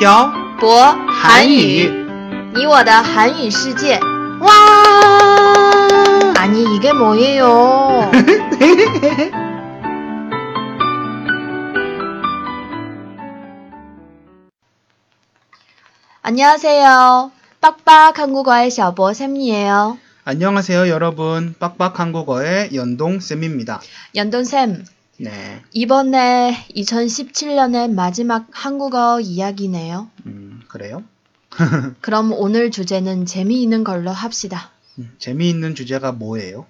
漂博韩语你我的韩语世界。 와! 아니 이게 뭐예요? 안녕하세요. 빡빡 한국어의 小博 쌤이에요. 안녕하세요, 여러분. 빡빡 한국어의 연동 쌤입니다. 연돈 쌤, 네. 이번에 2017년의 마지막 한국어 이야기네요. 음, 그래요? 그럼 오늘 주제는 재미있는 걸로 합시다. 음, 재미있는 주제가 뭐예요?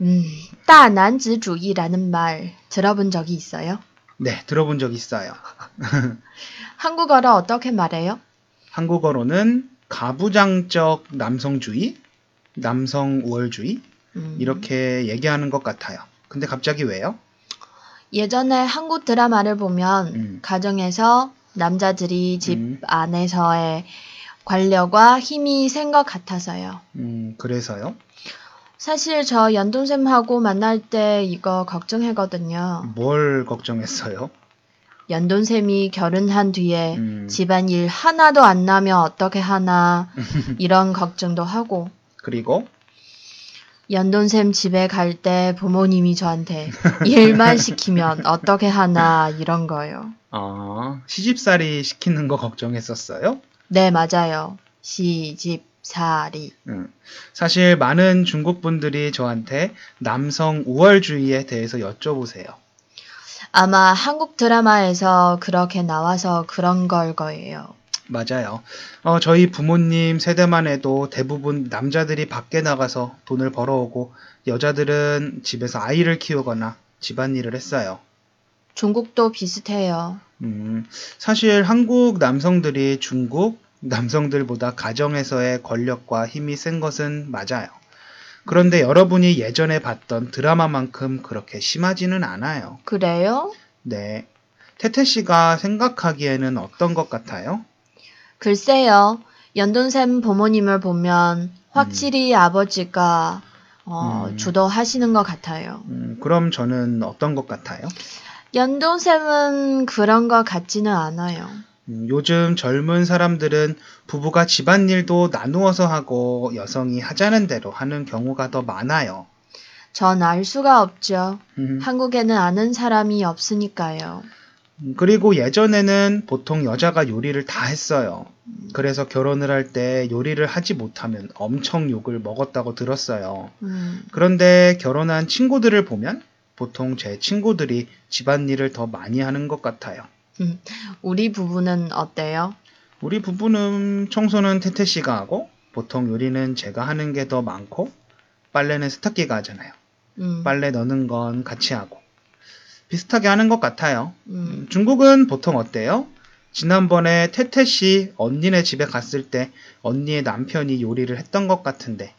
음, 다난지주의라는 말 들어본 적이 있어요? 네, 들어본 적 있어요. 한국어로 어떻게 말해요? 한국어로는 가부장적 남성주의, 남성 우월주의 음. 이렇게 얘기하는 것 같아요. 근데 갑자기 왜요? 예전에 한국 드라마를 보면 음. 가정에서 남자들이 집 음. 안에서의 관력과 힘이 센 것 같아서요. 음, 그래서요? 사실 저 연돈쌤하고 만날 때 이거 걱정했거든요. 뭘 걱정했어요? 연돈쌤이 결혼한 뒤에 음. 집안일 하나도 안 나면 어떻게 하나 이런 걱정도 하고 그리고 연돈쌤 집에 갈 때 부모님이 저한테 일만 시키면 어떻게 하나 이런 거요. 아, 시집살이 시키는 거 걱정했었어요? 네, 맞아요. 시집살이. 음, 사실 많은 중국 분들이 저한테 남성 우월주의에 대해서 여쭤보세요. 아마 한국 드라마에서 그렇게 나와서 그런 걸 거예요. 맞아요. 어, 저희 부모님 세대만 해도 대부분 남자들이 밖에 나가서 돈을 벌어오고 여자들은 집에서 아이를 키우거나 집안일을 했어요. 중국도 비슷해요. 음, 사실 한국 남성들이 중국 남성들보다 가정에서의 권력과 힘이 센 것은 맞아요. 그런데 여러분이 예전에 봤던 드라마만큼 그렇게 심하지는 않아요. 그래요? 네. 태태 씨가 생각하기에는 어떤 것 같아요? 글쎄요. 연돈샘 부모님을 보면 확실히 아버지가 어, 음. 주도하시는 것 같아요. 음, 그럼 저는 어떤 것 같아요? 연돈샘은 그런 것 같지는 않아요. 음, 요즘 젊은 사람들은 부부가 집안일도 나누어서 하고 여성이 하자는 대로 하는 경우가 더 많아요. 전 알 수가 없죠. 음, 한국에는 아는 사람이 없으니까요. 음, 그리고 예전에는 보통 여자가 요리를 다 했어요. 그래서 결혼을 할 때 요리를 하지 못하면 엄청 욕을 먹었다고 들었어요. 음, 그런데 결혼한 친구들을 보면 보통 제 친구들이 집안일을 더 많이 하는 것 같아요. 우리 부부는 어때요? 우리 부부는 청소는 태태 씨가 하고 보통 요리는 제가 하는 게 더 많고 빨래는 세탁기가 하잖아요. 음, 빨래 넣는 건 같이 하고 비슷하게 하는 것 같아요. 음, 중국은 보통 어때요? 지난번에 태태 씨 언니네 집에 갔을 때 언니의 남편이 요리를 했던 것 같은데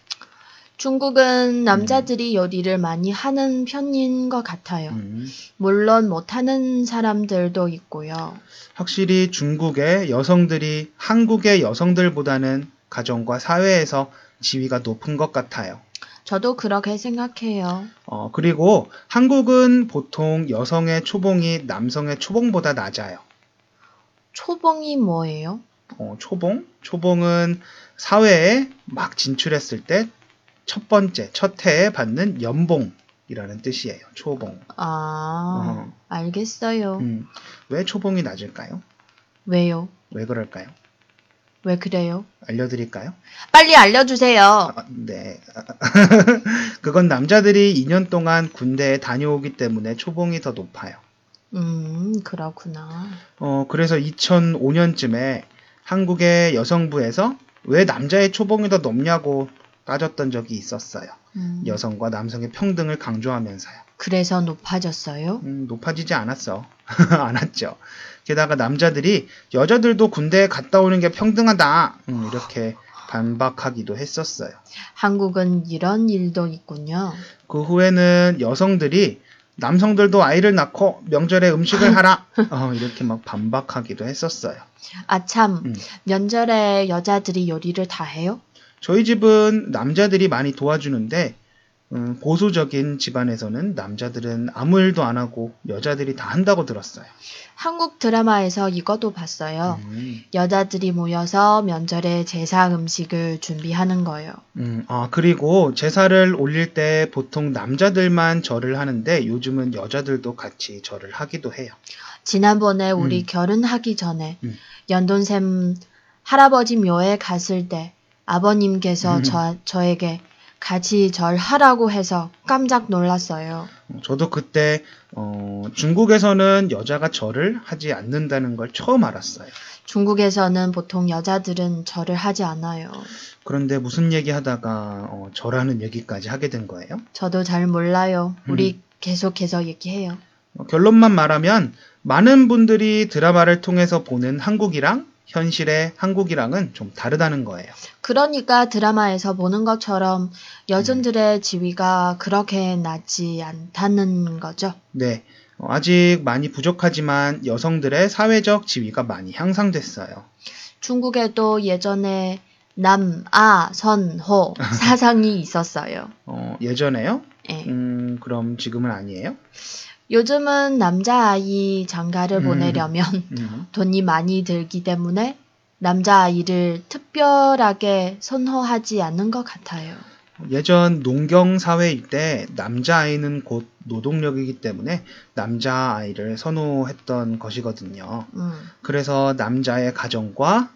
중국은 남자들이 요리를 많이 하는 편인 것 같아요. 음, 물론 못하는 사람들도 있고요. 확실히 중국의 여성들이 한국의 여성들보다는 가정과 사회에서 지위가 높은 것 같아요. 저도 그렇게 생각해요. 어, 그리고 한국은 보통 여성의 초봉이 남성의 초봉보다 낮아요. 초봉이 뭐예요? 어, 초봉? 초봉은 사회에 막 진출했을 때 첫 번째, 첫 해에 받는 연봉이라는 뜻이에요. 초봉. 아, 어. 알겠어요. 음, 왜 초봉이 낮을까요? 왜요? 왜 그럴까요? 왜 그래요? 알려드릴까요? 빨리 알려주세요. 아, 네. 그건 남자들이 2년 동안 군대에 다녀오기 때문에 초봉이 더 높아요. 음, 그렇구나. 어, 그래서 2005년쯤에 한국의 여성부에서 왜 남자의 초봉이 더 높냐고 따졌던 적이 있었어요. 음, 여성과 남성의 평등을 강조하면서요. 그래서 높아졌어요? 음, 높아지지 않았어. 않았죠. 게다가 남자들이 여자들도 군대에 갔다 오는 게 평등하다. 음, 이렇게 반박하기도 했었어요. 한국은 이런 일도 있군요. 그 후에는 여성들이 남성들도 아이를 낳고 명절에 음식을 하라. 어, 이렇게 막 반박하기도 했었어요. 아, 참. 음. 명절에 여자들이 요리를 다 해요? 저희 집은 남자들이 많이 도와주는데 음, 보수적인 집안에서는 남자들은 아무 일도 안 하고 여자들이 다 한다고 들었어요. 한국 드라마에서 이것도 봤어요. 음, 여자들이 모여서 명절에 제사 음식을 준비하는 거예요. 음, 아, 그리고 제사를 올릴 때 보통 남자들만 절을 하는데 요즘은 여자들도 같이 절을 하기도 해요. 지난번에 우리 음. 결혼하기 전에 음. 연돈샘 할아버지 묘에 갔을 때 아버님께서 음. 저, 저에게 같이 절하라고 해서 깜짝 놀랐어요. 어, 저도 그때 어, 중국에서는 여자가 절을 하지 않는다는 걸 처음 알았어요. 중국에서는 보통 여자들은 절을 하지 않아요. 그런데 무슨 얘기 하다가 어, 절하는 얘기까지 하게 된 거예요. 저도 잘 몰라요. 음. 우리 계속해서 얘기해요. 어, 결론만 말하면 많은 분들이 드라마를 통해서 보는 한국이랑 현실의 한국이랑은 좀 다르다는 거예요. 그러니까 드라마에서 보는 것처럼 여성들의 지위가 그렇게 낮지 않다는 거죠. 네. 어, 아직 많이 부족하지만 여성들의 사회적 지위가 많이 향상됐어요. 중국에도 예전에 남아 선호 사상이 있었어요. 어, 예전에요? 예. 음, 그럼 지금은 아니에요? 요즘은 남자아이 장가를 음. 보내려면 음, 돈이 많이 들기 때문에 남자아이를 특별하게 선호하지 않는 것 같아요. 예전 농경 사회일 때 남자아이는 곧 노동력이기 때문에 남자아이를 선호했던 것이거든요. 음, 그래서 남자의 가정과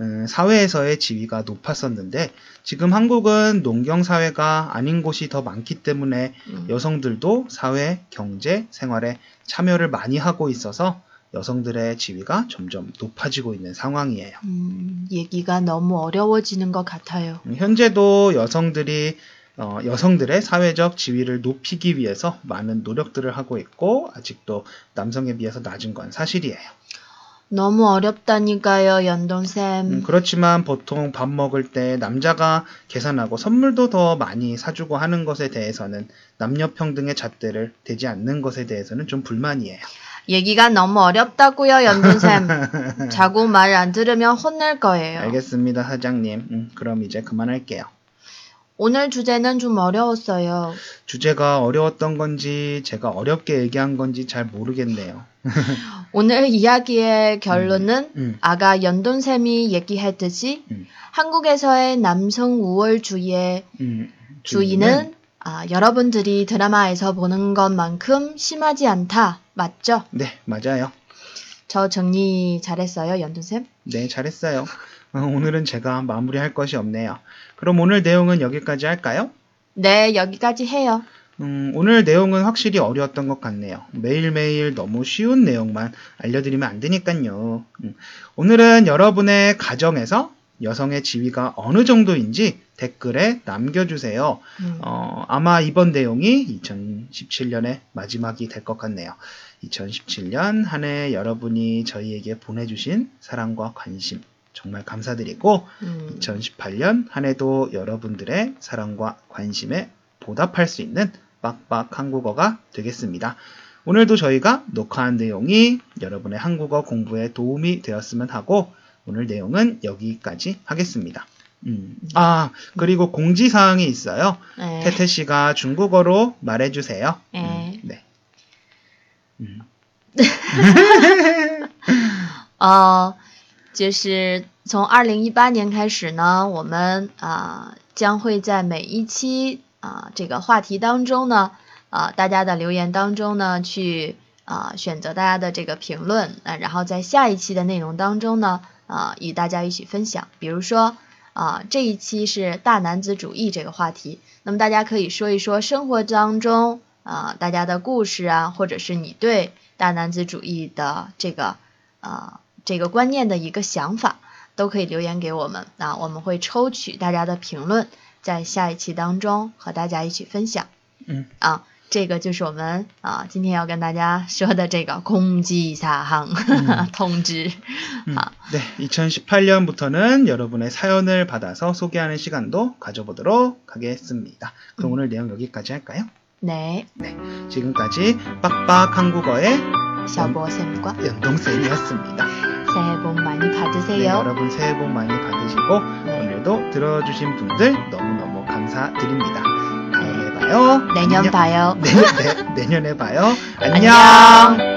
음, 사회에서의 지위가 높았었는데 지금 한국은 농경 사회가 아닌 곳이 더 많기 때문에 음. 여성들도 사회, 경제, 생활에 참여를 많이 하고 있어서 여성들의 지위가 점점 높아지고 있는 상황이에요. 음, 얘기가 너무 어려워지는 것 같아요. 음, 현재도 여성들이 어, 여성들의 사회적 지위를 높이기 위해서 많은 노력들을 하고 있고 아직도 남성에 비해서 낮은 건 사실이에요. 너무 어렵다니까요, 연돈쌤. 음, 그렇지만 보통 밥 먹을 때 남자가 계산하고 선물도 더 많이 사주고 하는 것에 대해서는 남녀 평등의 잣대를 대지 않는 것에 대해서는 좀 불만이에요. 얘기가 너무 어렵다고요, 연돈쌤. 자꾸 말 안 들으면 혼낼 거예요. 알겠습니다, 사장님. 음, 그럼 이제 그만할게요. 오늘 주제는 좀 어려웠어요. 주제가 어려웠던 건지 제가 어렵게 얘기한 건지 잘 모르겠네요. 오늘 이야기의 결론은 음, 아까 연돈쌤이 얘기했듯이 음. 한국에서의 남성 우월주의의 음, 주의는 아, 여러분들이 드라마에서 보는 것만큼 심하지 않다. 맞죠? 네, 맞아요. 저 정리 잘했어요, 연돈쌤? 네, 잘했어요. 어, 오늘은 제가 마무리할 것이 없네요. 그럼 오늘 내용은 여기까지 할까요? 네, 여기까지 해요. 음, 오늘 내용은 확실히 어려웠던 것 같네요. 매일매일 너무 쉬운 내용만 알려드리면 안 되니까요. 음, 오늘은 여러분의 가정에서 여성의 지위가 어느 정도인지 댓글에 남겨주세요. 음. 어, 아마 이번 내용이 2017년의 마지막이 될 것 같네요. 2017년 한 해 여러분이 저희에게 보내주신 사랑과 관심 정말 감사드리고 음. 2018년 한 해도 여러분들의 사랑과 관심에 보답할 수 있는 빡빡 한국어가 되겠습니다. 오늘도 저희가 녹화한 내용이 여러분의 한국어 공부에 도움이 되었으면 하고 오늘 내용은 여기까지 하겠습니다. 음, 아, 그리고 공지사항이 있어요. 네. 태태 씨가 중국어로 말해주세요. 네. 음, 네. 음, 呃， 就是从二零一八年开始呢，我们啊、将会在每一期啊、这个话题当中呢，啊、大家的留言当中呢，去啊、选择大家的这个评论，啊，然后在下一期的内容当中呢，啊、与大家一起分享。比如说啊、这一期是大男子主义这个话题，那么大家可以说一说生活当中啊、大家的故事啊，或者是你对大男子主义的这个啊、这个观念的一个想法，都可以留言给我们啊，我们会抽取大家的评论，在下一期当中和大家一起分享。嗯啊，这个就是我们啊今天要跟大家说的这个空机사항 通知。 음, 아. 네, 2018년부터는 여러분의 사연을 받아서 소개하는 시간도 가져보도록 하겠습니다. 그럼 음. 오늘 내용 여기까지 할까요? 네, 지금까지 빡빡 한국어의 小波쌤과 연동쌤이었습니다. 새해 복 많이 네, 받으세요. 여러분 새해 복 많이 받으시고 네. 오늘도 들어주신 분들 너무너무 감사드립니다. 다음에 봐요. 내년 안녕. 봐요. 네, 네, 내년에 봐요. 안녕.